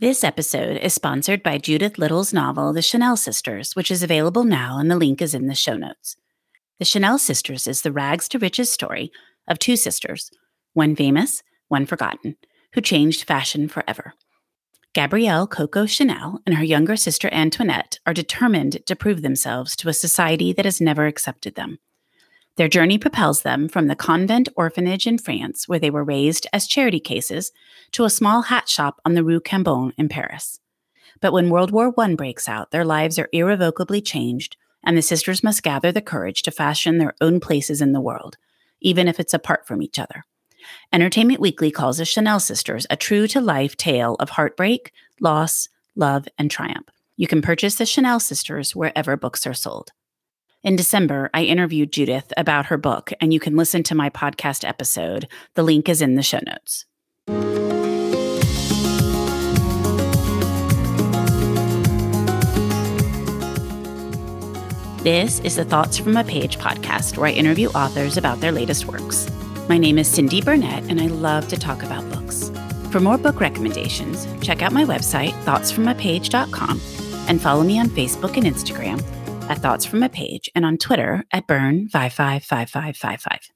This episode is sponsored by Judithe Little's novel, The Chanel Sisters, which is available now, and the link is in the show notes. The Chanel Sisters is the rags to riches story of two sisters, one famous, one forgotten, who changed fashion forever. Gabrielle Coco Chanel and her younger sister Antoinette are determined to prove themselves to a society that has never accepted them. Their journey propels them from the convent orphanage in France, where they were raised as charity cases, to a small hat shop on the Rue Cambon in Paris. But when World War I breaks out, their lives are irrevocably changed, and the sisters must gather the courage to fashion their own places in the world, even if it's apart from each other. Entertainment Weekly calls the Chanel sisters a true to life tale of heartbreak, loss, love, and triumph. You can purchase the Chanel sisters wherever books are sold. In December, I interviewed Judithe about her book, and you can listen to my podcast episode. The link is in the show notes. This is the Thoughts from a Page podcast, where I interview authors about their latest works. My name is Cindy Burnett, and I love to talk about books. For more book recommendations, check out my website, thoughtsfromapage.com, and follow me on Facebook and Instagram at Thoughts from a Page and on Twitter at Burn555555.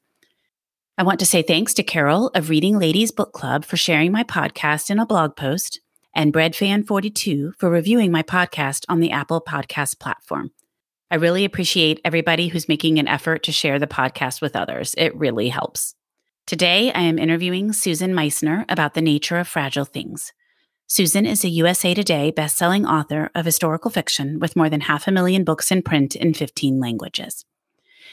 I want to say thanks to Carol of Reading Ladies Book Club for sharing my podcast in a blog post, and BreadFan42 for reviewing my podcast on the Apple Podcast platform. I really appreciate everybody who's making an effort to share the podcast with others. It really helps. Today, I am interviewing Susan Meissner about the nature of fragile things. Susan is a USA Today best-selling author of historical fiction with more than half a million books in print in 15 languages.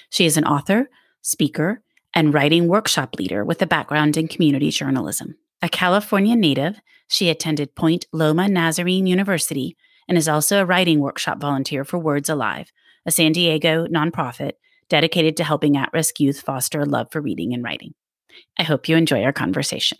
She is an author, speaker, and writing workshop leader with a background in community journalism. A California native, she attended Point Loma Nazarene University and is also a writing workshop volunteer for Words Alive, a San Diego nonprofit dedicated to helping at risk youth foster a love for reading and writing. I hope you enjoy our conversation.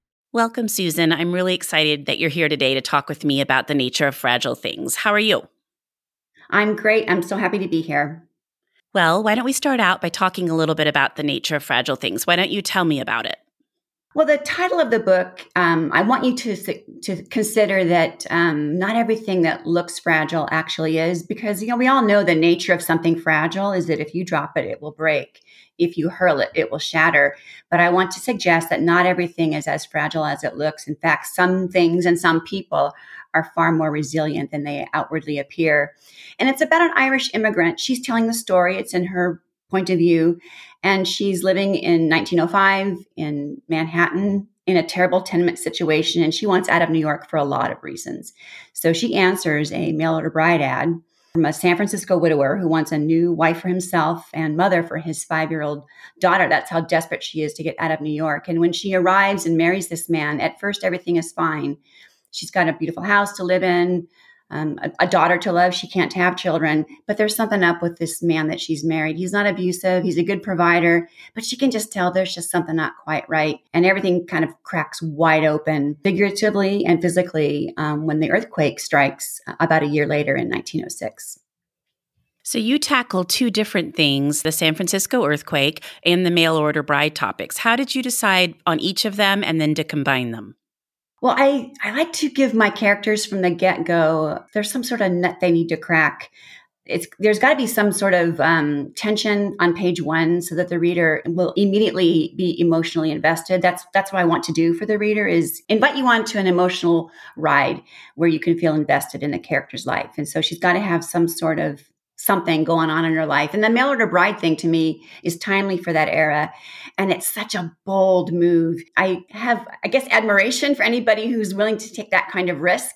Welcome, Susan. I'm really excited that you're here today to talk with me about the nature of fragile things. How are you? I'm great. I'm so happy to be here. Well, why don't we start out by talking a little bit about the nature of fragile things? Why don't you tell me about it? Well, the title of the book, um, I want you to to consider that um, not everything that looks fragile actually is, because you know we all know the nature of something fragile is that if you drop it, it will break if you hurl it, it will shatter. But I want to suggest that not everything is as fragile as it looks. In fact, some things and some people are far more resilient than they outwardly appear. And it's about an Irish immigrant. She's telling the story, it's in her point of view. And she's living in 1905 in Manhattan in a terrible tenement situation. And she wants out of New York for a lot of reasons. So she answers a mail order bride ad from a San Francisco widower who wants a new wife for himself and mother for his five year old daughter. That's how desperate she is to get out of New York. And when she arrives and marries this man, at first everything is fine. She's got a beautiful house to live in, um, a, a, daughter to love. She can't have children, but there's something up with this man that she's married. He's not abusive. He's a good provider, but she can just tell there's just something not quite right. And everything kind of cracks wide open, figuratively and physically, um, when the earthquake strikes uh, about a year later in 1906. So you tackle two different things, the San Francisco earthquake and the mail order bride topics. How did you decide on each of them and then to combine them? Well, I, I like to give my characters from the get go, there's some sort of nut they need to crack. It's, there's got to be some sort of um, tension on page one so that the reader will immediately be emotionally invested. That's that's what I want to do for the reader is invite you on to an emotional ride where you can feel invested in the character's life. And so she's got to have some sort of something going on in her life. And the mail order bride thing to me is timely for that era. And it's such a bold move. I have, I guess, admiration for anybody who's willing to take that kind of risk.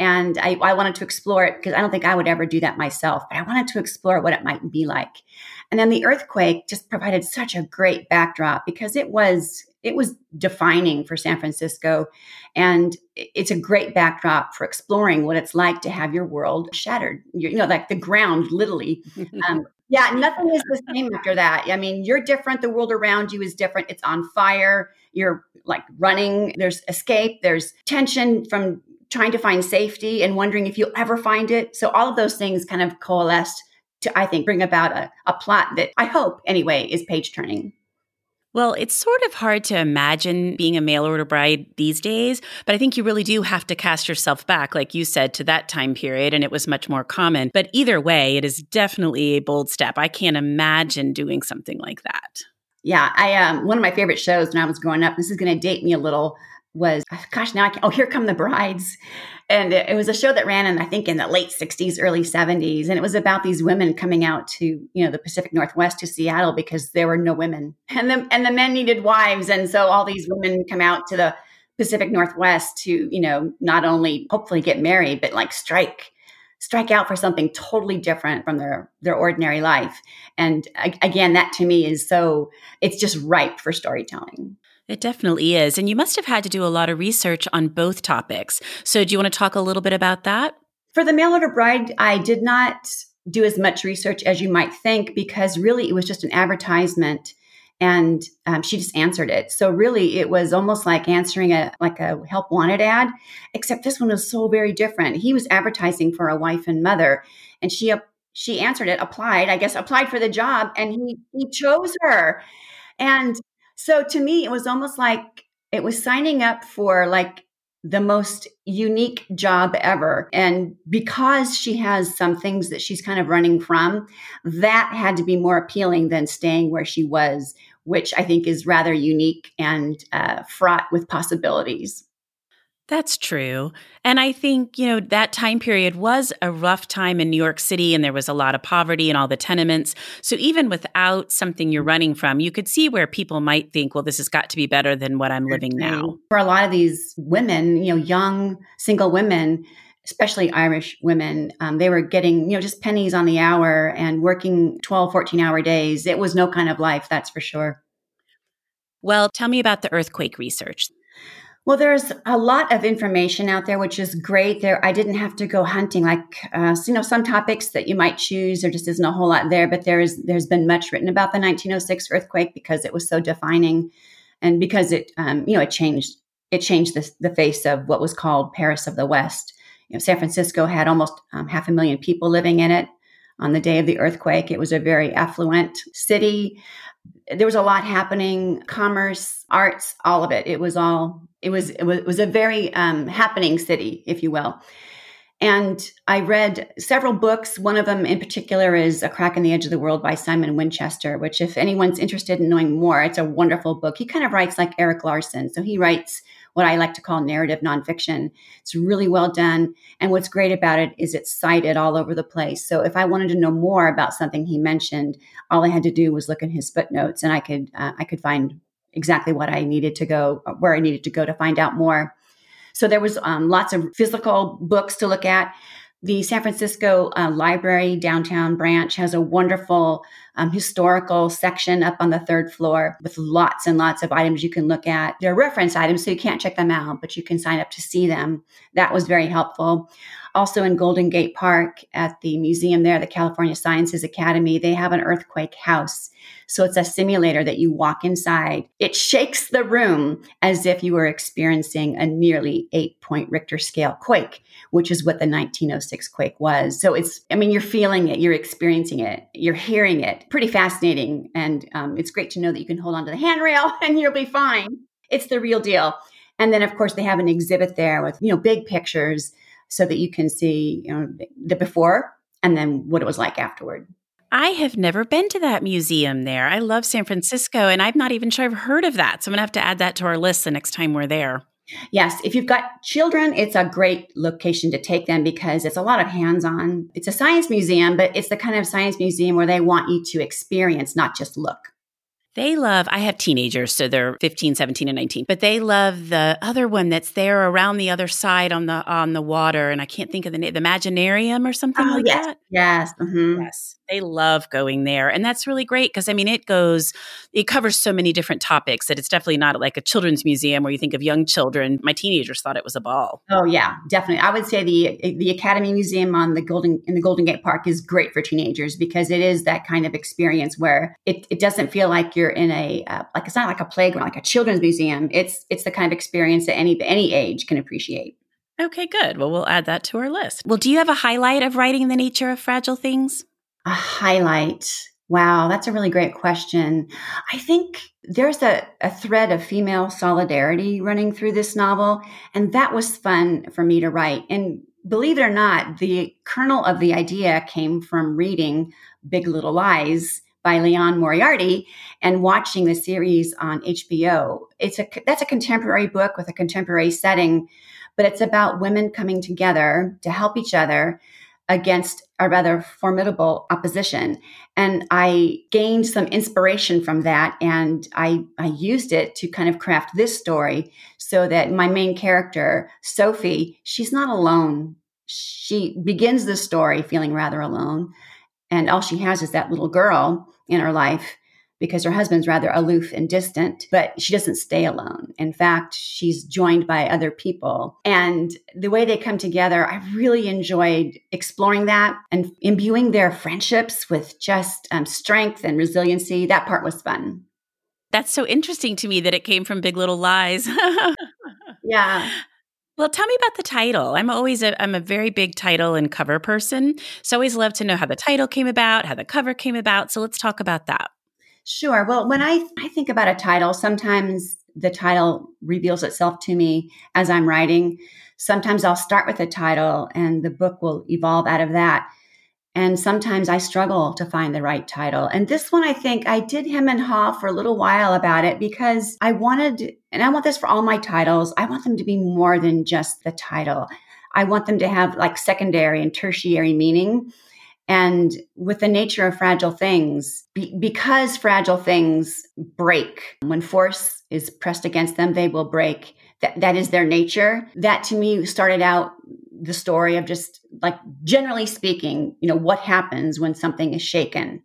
And I, I wanted to explore it because I don't think I would ever do that myself, but I wanted to explore what it might be like. And then the earthquake just provided such a great backdrop because it was it was defining for San Francisco. And it's a great backdrop for exploring what it's like to have your world shattered. You know, like the ground literally. Um, yeah, nothing is the same after that. I mean, you're different. The world around you is different. It's on fire. You're like running. There's escape. There's tension from trying to find safety and wondering if you'll ever find it. So all of those things kind of coalesced to, I think, bring about a, a plot that I hope, anyway, is page turning. Well, it's sort of hard to imagine being a mail order bride these days, but I think you really do have to cast yourself back, like you said, to that time period, and it was much more common. But either way, it is definitely a bold step. I can't imagine doing something like that. Yeah, I um one of my favorite shows when I was growing up. This is going to date me a little was gosh now I can, oh here come the brides and it, was a show that ran in i think in the late 60s early 70s and it was about these women coming out to you know the pacific northwest to seattle because there were no women. And the and the men needed wives. And so all these women come out to the pacific northwest to you know not only hopefully get married but like strike strike out for something totally different from their their ordinary life. And again that to me is so it's just ripe for storytelling it definitely is. And you must have had to do a lot of research on both topics. So, do you want to talk a little bit about that? For the mail order bride, I did not do as much research as you might think because really it was just an advertisement and um, she just answered it so really it was almost like answering a like a help wanted ad except this one was so very different he was advertising for a wife and mother and she she answered it applied i guess applied for the job and he he chose her and so to me, it was almost like it was signing up for like the most unique job ever. And because she has some things that she's kind of running from, that had to be more appealing than staying where she was, which I think is rather unique and uh, fraught with possibilities. That's true. And I think, you know, that time period was a rough time in New York City and there was a lot of poverty and all the tenements. So even without something you're running from, you could see where people might think, well, this has got to be better than what I'm living now. For a lot of these women, you know, young single women, especially Irish women, um, they were getting, you know, just pennies on the hour and working 12, 14 hour days. It was no kind of life, that's for sure. Well, tell me about the earthquake research. Well, there's a lot of information out there, which is great. There, I didn't have to go hunting like uh, you know some topics that you might choose. There just isn't a whole lot there, but there's there's been much written about the 1906 earthquake because it was so defining, and because it um, you know it changed it changed the, the face of what was called Paris of the West. You know, San Francisco had almost um, half a million people living in it on the day of the earthquake. It was a very affluent city. There was a lot happening, commerce, arts, all of it. It was all it was it was, it was a very um, happening city, if you will. And I read several books. One of them in particular is A Crack in the Edge of the World by Simon Winchester, which, if anyone's interested in knowing more, it's a wonderful book. He kind of writes like Erik Larson. So he writes what I like to call narrative nonfiction. It's really well done. And what's great about it is it's cited all over the place. So if I wanted to know more about something he mentioned, all I had to do was look in his footnotes and I could, uh, I could find exactly what I needed to go, where I needed to go to find out more. So there was um, lots of physical books to look at. The San Francisco uh, Library downtown branch has a wonderful um, historical section up on the third floor with lots and lots of items you can look at. They're reference items, so you can't check them out, but you can sign up to see them. That was very helpful. Also in Golden Gate Park at the museum there, the California Sciences Academy, they have an earthquake house. So it's a simulator that you walk inside. It shakes the room as if you were experiencing a nearly eight point Richter scale quake, which is what the 1906 quake was. So it's, I mean, you're feeling it, you're experiencing it, you're hearing it. Pretty fascinating. And um, it's great to know that you can hold onto the handrail and you'll be fine. It's the real deal. And then, of course, they have an exhibit there with, you know, big pictures so that you can see you know the before and then what it was like afterward. I have never been to that museum there. I love San Francisco and I'm not even sure I've heard of that. So I'm going to have to add that to our list the next time we're there. Yes, if you've got children, it's a great location to take them because it's a lot of hands on. It's a science museum, but it's the kind of science museum where they want you to experience, not just look. They love, I have teenagers, so they're 15, 17, and 19, but they love the other one that's there around the other side on the on the water. And I can't think of the name, the Imaginarium or something Oh, like yes. that. Yes. mhm. Yes. They love going there. And that's really great because I mean, it goes, it covers so many different topics that it's definitely not like a children's museum where you think of young children. My teenagers thought it was a ball. Oh yeah, definitely. I would say the the Academy Museum on the Golden in the Golden Gate Park is great for teenagers because it is that kind of experience where it, it doesn't feel like you're in a uh, like it's not like a playground like a children's museum. It's it's the kind of experience that any any age can appreciate. Okay, good. Well, we'll add that to our list. Well, do you have a highlight of writing the nature of fragile things? A highlight. Wow, that's a really great question. I think there's a, a thread of female solidarity running through this novel, and that was fun for me to write. And believe it or not, the kernel of the idea came from reading Big Little Lies by Liane Moriarty and watching the series on HBO. It's a that's a contemporary book with a contemporary setting, but it's about women coming together to help each other against a rather formidable opposition. And I gained some inspiration from that. And I, I used it to kind of craft this story so that my main character, Sophie, she's not alone. She begins the story feeling rather alone. And all she has is that little girl in her life because her husband's rather aloof and distant, but she doesn't stay alone. In fact, she's joined by other people. And the way they come together, I really enjoyed exploring that and imbuing their friendships with just um, strength and resiliency. That part was fun. That's so interesting to me that it came from Big Little Lies. Yeah. Well, tell me about the title. I'm always a I'm a very big title and cover person. So I always love to know how the title came about, how the cover came about. So let's talk about that. Sure. Well, when I, I think about a title, sometimes the title reveals itself to me as I'm writing. Sometimes I'll start with a title and the book will evolve out of that. And sometimes I struggle to find the right title. And this one, I think I did him and haw for a little while about it because I wanted, and I want this for all my titles, I want them to be more than just the title. I want them to have like secondary and tertiary meaning. And with the nature of fragile things, be, because fragile things break, when force is pressed against them, they will break. That, that is their nature. That to me started out the story of just like generally speaking, you know, what happens when something is shaken?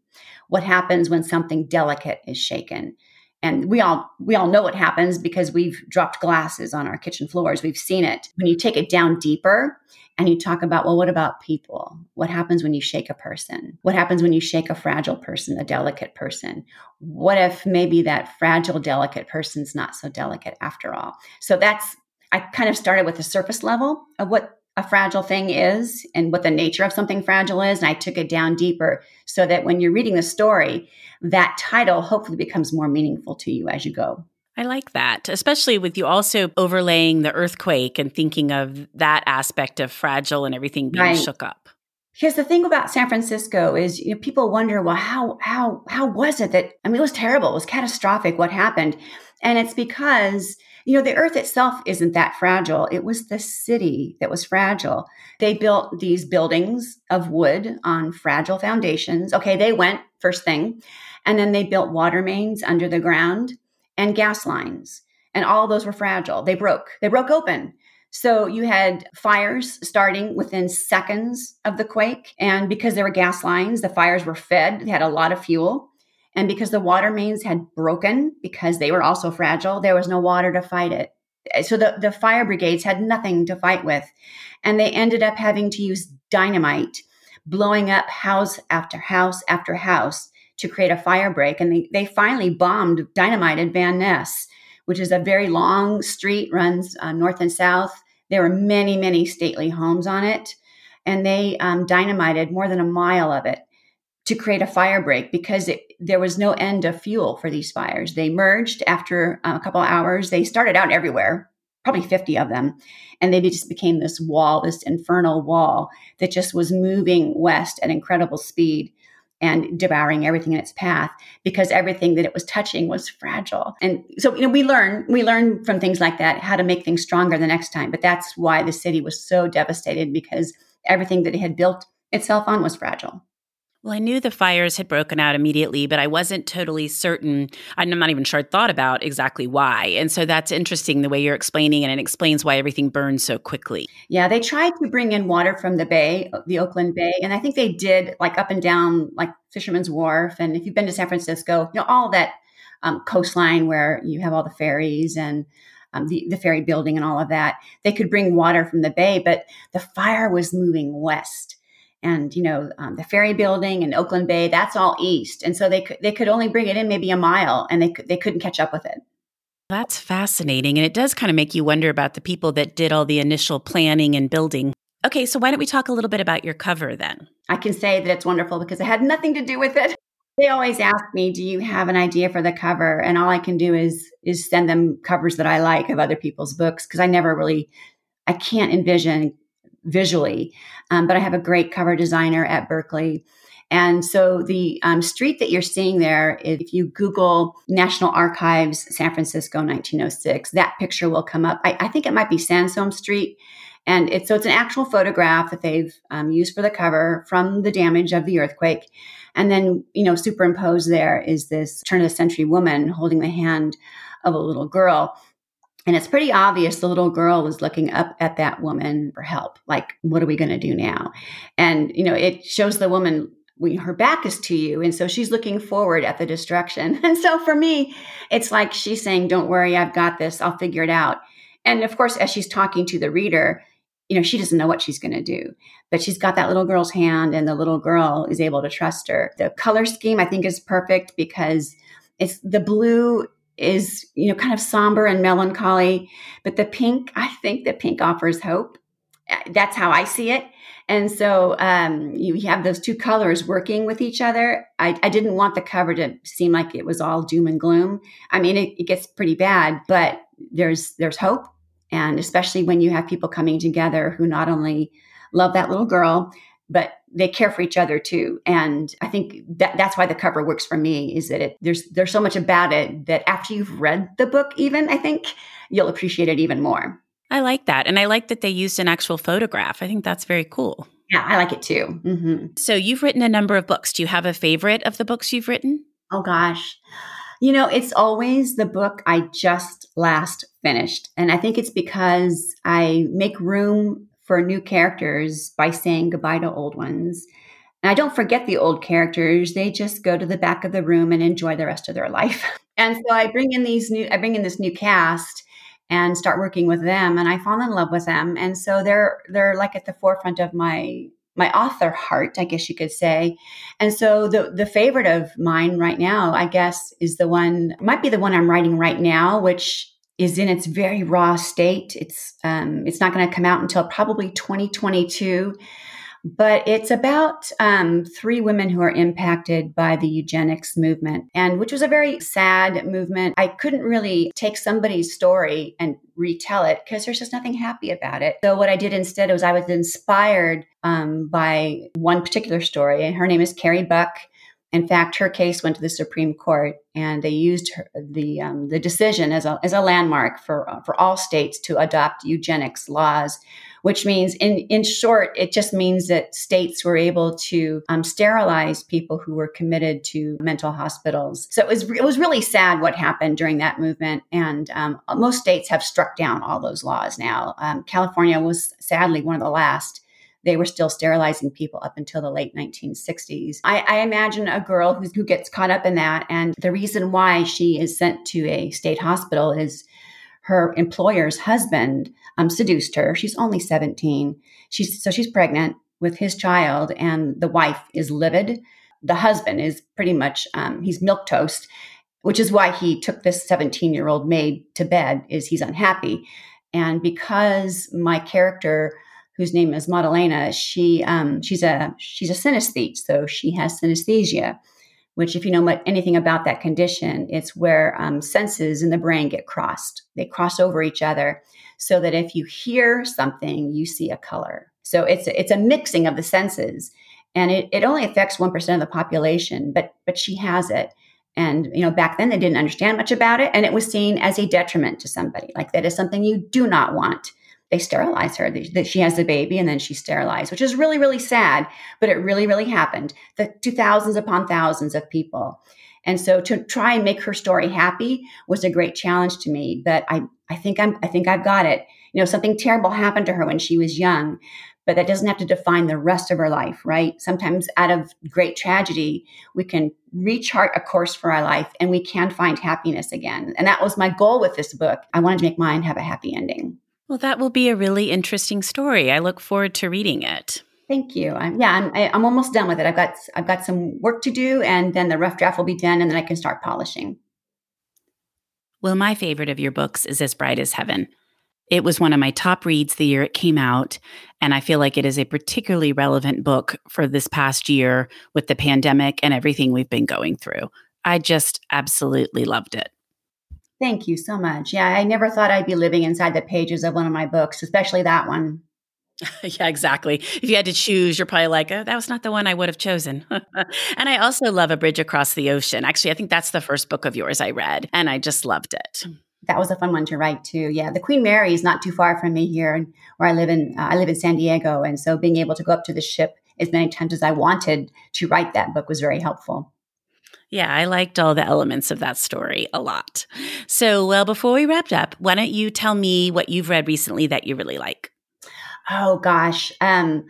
What happens when something delicate is shaken? And we all we all know what happens because we've dropped glasses on our kitchen floors. We've seen it. When you take it down deeper and you talk about, well, what about people? What happens when you shake a person? What happens when you shake a fragile person, a delicate person? What if maybe that fragile, delicate person's not so delicate after all? So that's I kind of started with the surface level of what a fragile thing is and what the nature of something fragile is. And I took it down deeper so that when you're reading the story, that title hopefully becomes more meaningful to you as you go. I like that, especially with you also overlaying the earthquake and thinking of that aspect of fragile and everything being Right. shook up. Because the thing about San Francisco is, you know, people wonder, well, how how how was it that? I mean, it was terrible. It was catastrophic. What happened? And it's because you know the Earth itself isn't that fragile. It was the city that was fragile. They built these buildings of wood on fragile foundations. Okay, they went first thing, and then they built water mains under the ground and gas lines, and all those were fragile. They broke. They broke open. So you had fires starting within seconds of the quake. And because there were gas lines, the fires were fed, they had a lot of fuel. And because the water mains had broken, because they were also fragile, there was no water to fight it. So the, the fire brigades had nothing to fight with. And they ended up having to use dynamite, blowing up house after house after house to create a fire break. And they, they finally bombed, dynamited Van Ness which is a very long street, runs uh, north and south. There were many, many stately homes on it, and they um, dynamited more than a mile of it to create a fire break because it, there was no end of fuel for these fires. They merged after a couple hours. They started out everywhere, probably 50 of them, and they just became this wall, this infernal wall that just was moving west at incredible speed. and devouring everything in its path because everything that it was touching was fragile. And so, you know, we learn, we learn from things like that how to make things stronger the next time. But that's why the city was so devastated because everything that it had built itself on was fragile. Well, I knew the fires had broken out immediately, but I wasn't totally certain. I'm not even sure I thought about exactly why. And so that's interesting the way you're explaining it and it explains why everything burned so quickly. Yeah, they tried to bring in water from the bay, the Oakland Bay, and I think they did like up and down like Fisherman's Wharf. And if you've been to San Francisco, you know, all that um, coastline where you have all the ferries and um, the, the ferry building and all of that, they could bring water from the bay, but the fire was moving west and you know um, the ferry building and Oakland Bay. That's all east, and so they could they could only bring it in maybe a mile, and they they couldn't catch up with it. That's fascinating, and it does kind of make you wonder about the people that did all the initial planning and building. Okay, so why don't we talk a little bit about your cover then? I can say that it's wonderful because it had nothing to do with it. They always ask me, "Do you have an idea for the cover?" And all I can do is is send them covers that I like of other people's books because I never really I can't envision visually. Um, but I have a great cover designer at Berkley. And so the um, street that you're seeing there, if you Google National Archives San Francisco 1906, that picture will come up. I, I think it might be Sansome Street. And it's so it's an actual photograph that they've um, used for the cover from the damage of the earthquake. And then, you know, superimposed there is this turn of the century woman holding the hand of a little girl. And it's pretty obvious the little girl is looking up at that woman for help. Like, what are we going to do now? And, you know, it shows the woman her back is to you. And so she's looking forward at the destruction. And so for me, it's like she's saying, Don't worry, I've got this, I'll figure it out. And of course, as she's talking to the reader, you know, she doesn't know what she's going to do, but she's got that little girl's hand, and the little girl is able to trust her. The color scheme, I think, is perfect because it's the blue is, you know, kind of somber and melancholy. But the pink, I think the pink offers hope. Uh, that's how I see it. And so um, you have those two colors working with each other. I, I, didn't want the cover to seem like it was all doom and gloom. I mean, it, it gets pretty bad, but there's there's hope, and especially when you have people coming together who not only love that little girl, but they care for each other too. And I think that that's why the cover works for me is that it, there's there's so much about it that after you've read the book, even I think you'll appreciate it even more. I like that, and I like that they used an actual photograph. I think that's very cool. Yeah, I like it too. Mm-hmm. So you've written a number of books. Do you have a favorite of the books you've written? Oh gosh. You know, it's always the book I just last finished. And I think it's because I make room for new characters by saying goodbye to old ones. And I don't forget the old characters. They just go to the back of the room and enjoy the rest of their life. And so I bring in these new I bring in this new cast and start working with them and I fall in love with them. And so they're they're like at the forefront of my my author heart, I guess you could say. And so the the favorite of mine right now, I guess, is the one might be the one I'm writing right now, which is in its very raw state. It's um, it's not going to come out until probably 2022, but it's about um, three women who are impacted by the eugenics movement, and which was a very sad movement. I couldn't really take somebody's story and retell it because there's just nothing happy about it. So what I did instead was I was inspired um, by one particular story, and her name is Carrie Buck. In fact, her case went to the Supreme Court, and they used her, the um, the decision as a as a landmark for uh, for all states to adopt eugenics laws. Which means, in in short, it just means that states were able to um, sterilize people who were committed to mental hospitals. So it was it was really sad what happened during that movement, and um, most states have struck down all those laws now. Um, California was sadly one of the last they were still sterilizing people up until the late 1960s. I, I imagine a girl who, who gets caught up in that. And the reason why she is sent to a state hospital is her employer's husband um, seduced her. She's only 17. She's so she's pregnant with his child, and the wife is livid. The husband is pretty much um, he's milk toast, which is why he took this 17 year old maid to bed. Is he's unhappy, and because my character whose name is Madalena, she um, she's a she's a synesthete, so she has synesthesia, which if you know anything about that condition, it's where um, senses in the brain get crossed. They cross over each other, so that if you hear something, you see a color. So it's it's a mixing of the senses. and it, it only affects 1% of the population but but she has it and you know back then they didn't understand much about it and it was seen as a detriment to somebody like that is something you do not want they sterilize her that she has the baby and then she's sterilized which is really really sad but it really really happened the, to thousands upon thousands of people and so to try and make her story happy was a great challenge to me but i i think i'm i think i've got it you know something terrible happened to her when she was young but that doesn't have to define the rest of her life, right? Sometimes out of great tragedy, we can rechart a course for our life and we can find happiness again. And that was my goal with this book. I wanted to make mine have a happy ending. Well, that will be a really interesting story. I look forward to reading it. Thank you. I'm, yeah, I'm, I, am i am almost done with it. I've got I've got some work to do, and then the rough draft will be done, and then I can start polishing. Well, my favorite of your books is As Bright as Heaven. It was one of my top reads the year it came out. And I feel like it is a particularly relevant book for this past year with the pandemic and everything we've been going through. I just absolutely loved it. Thank you so much. Yeah, I never thought I'd be living inside the pages of one of my books, especially that one. yeah, exactly. If you had to choose, you're probably like, oh, that was not the one I would have chosen. and I also love A Bridge Across the Ocean. Actually, I think that's the first book of yours I read, and I just loved it that was a fun one to write too. Yeah, the Queen Mary is not too far from me here, where I live in. Uh, I live in San Diego, and so being able to go up to the ship as many times as I wanted to write that book was very helpful. Yeah, I liked all the elements of that story a lot. So, well, before we wrapped up, why don't you tell me what you've read recently that you really like? Oh gosh, um,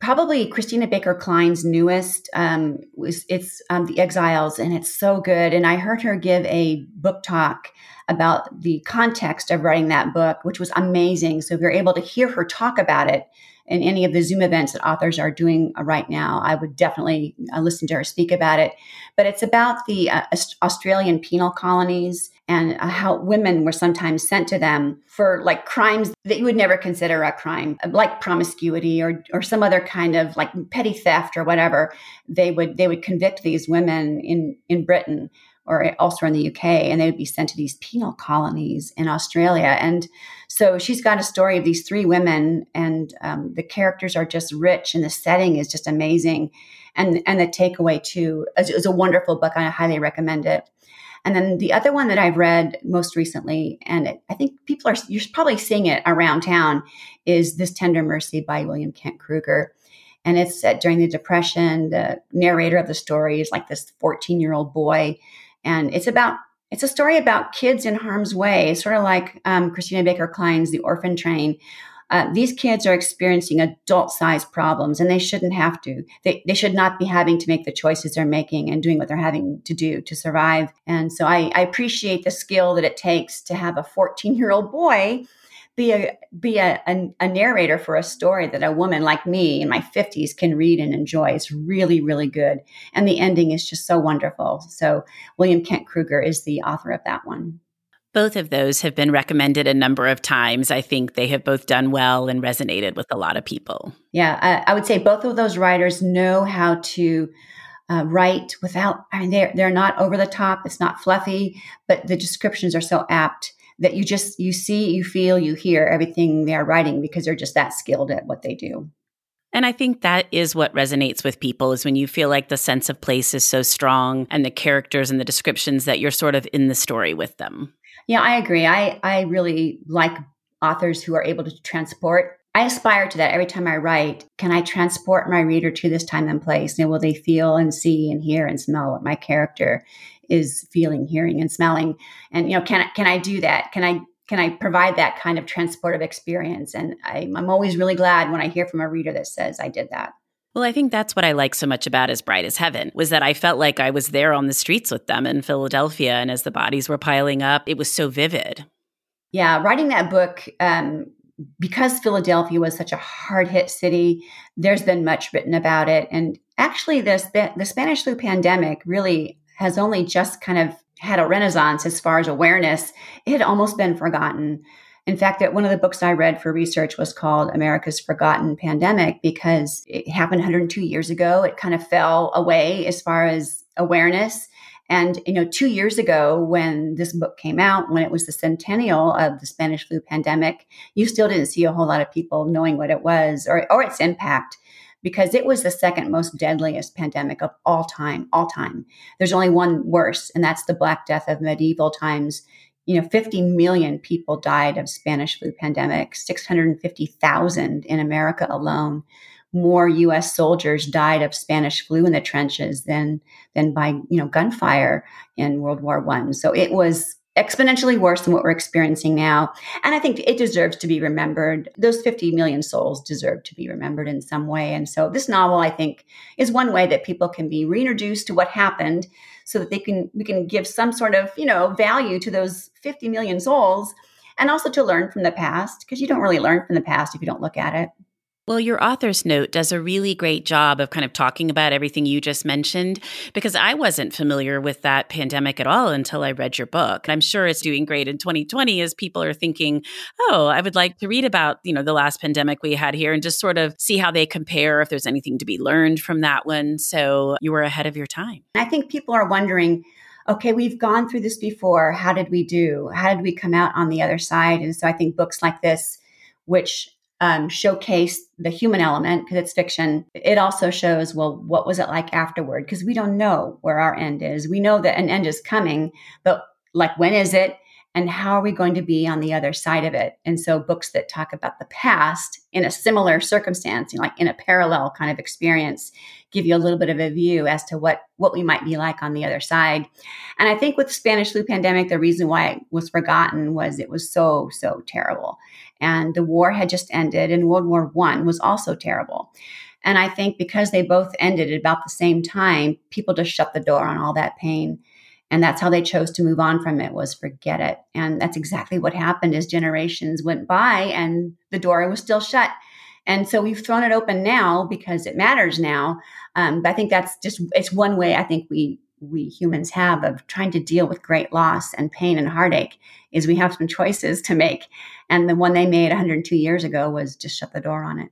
probably Christina Baker Kline's newest um, was it's um, The Exiles, and it's so good. And I heard her give a book talk about the context of writing that book, which was amazing. So if you're able to hear her talk about it in any of the Zoom events that authors are doing uh, right now, I would definitely uh, listen to her speak about it. But it's about the uh, Australian penal colonies and uh, how women were sometimes sent to them for like crimes that you would never consider a crime, like promiscuity or or some other kind of like petty theft or whatever. They would they would convict these women in in Britain or also in the UK, and they would be sent to these penal colonies in Australia. And so she's got a story of these three women, and um, the characters are just rich, and the setting is just amazing. And and the takeaway too is, a wonderful book. I highly recommend it. And then the other one that I've read most recently, and it, I think people are you're probably seeing it around town, is This Tender Mercy by William Kent Krueger. And it's set during the Depression. The narrator of the story is like this 14 year old boy and it's about it's a story about kids in harm's way, sort of like um, Christina Baker Kline's The Orphan Train. Uh, these kids are experiencing adult sized problems and they shouldn't have to. They, they should not be having to make the choices they're making and doing what they're having to do to survive. And so I, I appreciate the skill that it takes to have a 14 year old boy be a be a, a, a, narrator for a story that a woman like me in my 50s can read and enjoy. It's really really good. And the ending is just so wonderful. So william kent krueger is the author of that one. Both of those have been recommended a number of times. I think they have both done well and resonated with a lot of people. Yeah i, I would say both of those writers know how to uh, write without i mean they're, they're not over the top. It's not fluffy but the descriptions are so apt that you just you see you feel you hear everything they're writing because they're just that skilled at what they do and I think that is what resonates with people is when you feel like the sense of place is so strong and the characters and the descriptions that you're sort of in the story with them. Yeah, I agree. I, I really like authors who are able to transport. I aspire to that every time I write. Can I transport my reader to this time and place? And will they feel and see and hear and smell what my character is feeling, hearing, and smelling. And you know, can I, can I do that? Can I can I provide that kind of transportive experience? And I, I'm always really glad when I hear from a reader that says I did that. Well, I think that's what I like so much about As Bright as Heaven was that I felt like I was there on the streets with them in Philadelphia, and as the bodies were piling up, it was so vivid. Yeah, writing that book um, because Philadelphia was such a hard hit city. There's been much written about it, and actually, this the Spanish flu pandemic really has only just kind of had a renaissance as far as awareness. It had almost been forgotten. In fact, that one of the books I read for research was called America's Forgotten Pandemic because it happened 102 years ago. It kind of fell away as far as awareness. And you know, two years ago, when this book came out, when it was the centennial of the Spanish flu pandemic, you still didn't see a whole lot of people knowing what it was or, or its impact. Because it was the second most deadliest pandemic of all time, all time. There's only one worse, and that's the Black Death of medieval times. You know, 50 million people died of Spanish flu pandemic, 650,000 in America alone. More U.S. soldiers died of Spanish flu in the trenches than than by you know gunfire in World War One. So it was exponentially worse than what we're experiencing now. And I think it deserves to be remembered. Those 50 million souls deserve to be remembered in some way. And so this novel, I think, is one way that people can be reintroduced to what happened so that they can we can give some sort of, you know, value to those 50 million souls and also to learn from the past because you don't really learn from the past if you don't look at it. Well, your author's note does a really great job of kind of talking about everything you just mentioned because I wasn't familiar with that pandemic at all until I read your book. I'm sure it's doing great in 2020 as people are thinking, "Oh, I would like to read about, you know, the last pandemic we had here and just sort of see how they compare if there's anything to be learned from that one." So, you were ahead of your time. I think people are wondering okay, we've gone through this before. How did we do? How did we come out on the other side? And so I think books like this, which um, showcase the human element because it's fiction. It also shows, well, what was it like afterward? Because we don't know where our end is. We know that an end is coming, but like, when is it? And how are we going to be on the other side of it? And so, books that talk about the past in a similar circumstance, you know, like in a parallel kind of experience, give you a little bit of a view as to what what we might be like on the other side. And I think with the Spanish flu pandemic, the reason why it was forgotten was it was so so terrible and the war had just ended and world war one was also terrible. And i think because they both ended at about the same time people just shut the door on all that pain. And that's how they chose to move on from it was forget it. And that's exactly what happened as generations went by and the door was still shut. And so we've thrown it open now because it matters now. Um, but i think that's just it's one way i think we we humans have of trying to deal with great loss and pain and heartache is we have some choices to make. And the one they made 102 years ago was just shut the door on it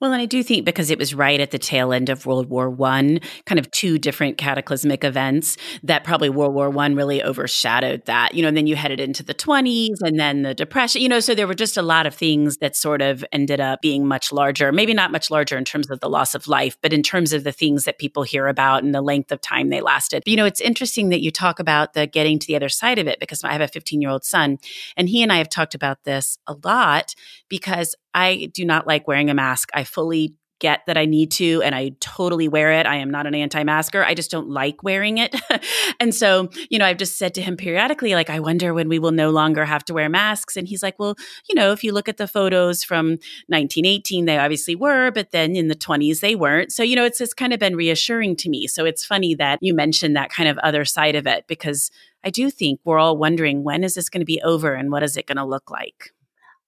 well, and I do think because it was right at the tail end of World War One, kind of two different cataclysmic events, that probably World War One really overshadowed that. You know, and then you headed into the twenties, and then the depression. You know, so there were just a lot of things that sort of ended up being much larger. Maybe not much larger in terms of the loss of life, but in terms of the things that people hear about and the length of time they lasted. But, you know, it's interesting that you talk about the getting to the other side of it because I have a 15 year old son, and he and I have talked about this a lot because I do not like wearing a mask. I fully get that I need to and I totally wear it. I am not an anti-masker. I just don't like wearing it. and so, you know, I've just said to him periodically like I wonder when we will no longer have to wear masks and he's like, "Well, you know, if you look at the photos from 1918, they obviously were, but then in the 20s they weren't." So, you know, it's just kind of been reassuring to me. So, it's funny that you mentioned that kind of other side of it because I do think we're all wondering when is this going to be over and what is it going to look like?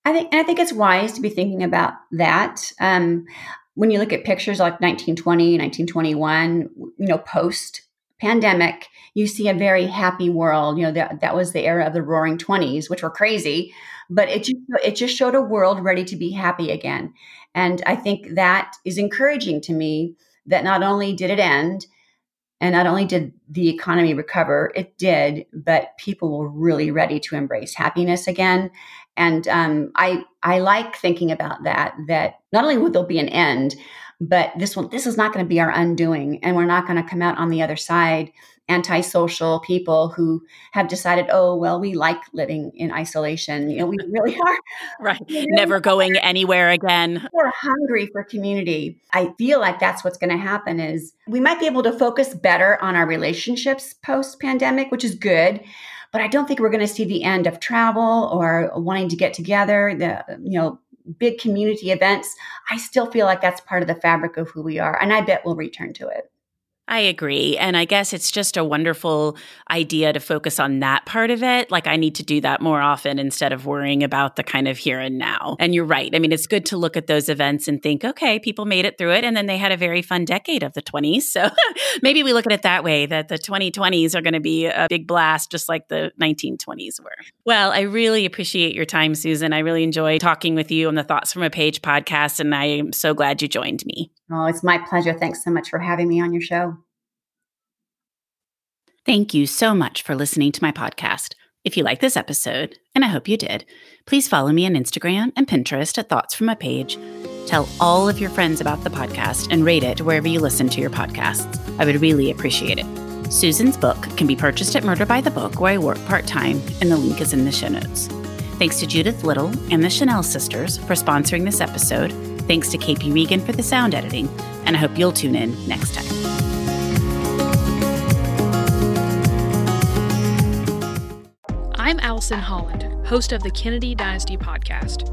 I think, and I think it's wise to be thinking about that. Um, when you look at pictures like 1920, 1921, you know, post pandemic, you see a very happy world. You know, that, that was the era of the roaring 20s, which were crazy, but it just, it just showed a world ready to be happy again. And I think that is encouraging to me that not only did it end, and not only did the economy recover, it did, but people were really ready to embrace happiness again. And um, I I like thinking about that. That not only will there be an end, but this one this is not going to be our undoing, and we're not going to come out on the other side antisocial people who have decided, oh, well, we like living in isolation. You know, we really are. right. Really Never going anywhere again. We're hungry for community. I feel like that's what's going to happen is we might be able to focus better on our relationships post pandemic, which is good. But I don't think we're going to see the end of travel or wanting to get together, the, you know, big community events. I still feel like that's part of the fabric of who we are. And I bet we'll return to it. I agree. And I guess it's just a wonderful idea to focus on that part of it. Like, I need to do that more often instead of worrying about the kind of here and now. And you're right. I mean, it's good to look at those events and think, okay, people made it through it. And then they had a very fun decade of the 20s. So maybe we look at it that way that the 2020s are going to be a big blast, just like the 1920s were. Well, I really appreciate your time, Susan. I really enjoy talking with you on the Thoughts from a Page podcast. And I am so glad you joined me. Oh, it's my pleasure. Thanks so much for having me on your show. Thank you so much for listening to my podcast. If you like this episode, and I hope you did, please follow me on Instagram and Pinterest at Thoughts from a Page. Tell all of your friends about the podcast and rate it wherever you listen to your podcasts. I would really appreciate it. Susan's book can be purchased at Murder by the Book, where I work part time, and the link is in the show notes. Thanks to Judithe Little and the Chanel sisters for sponsoring this episode. Thanks to KP Regan for the sound editing, and I hope you'll tune in next time. I'm Allison Holland, host of the Kennedy Dynasty podcast.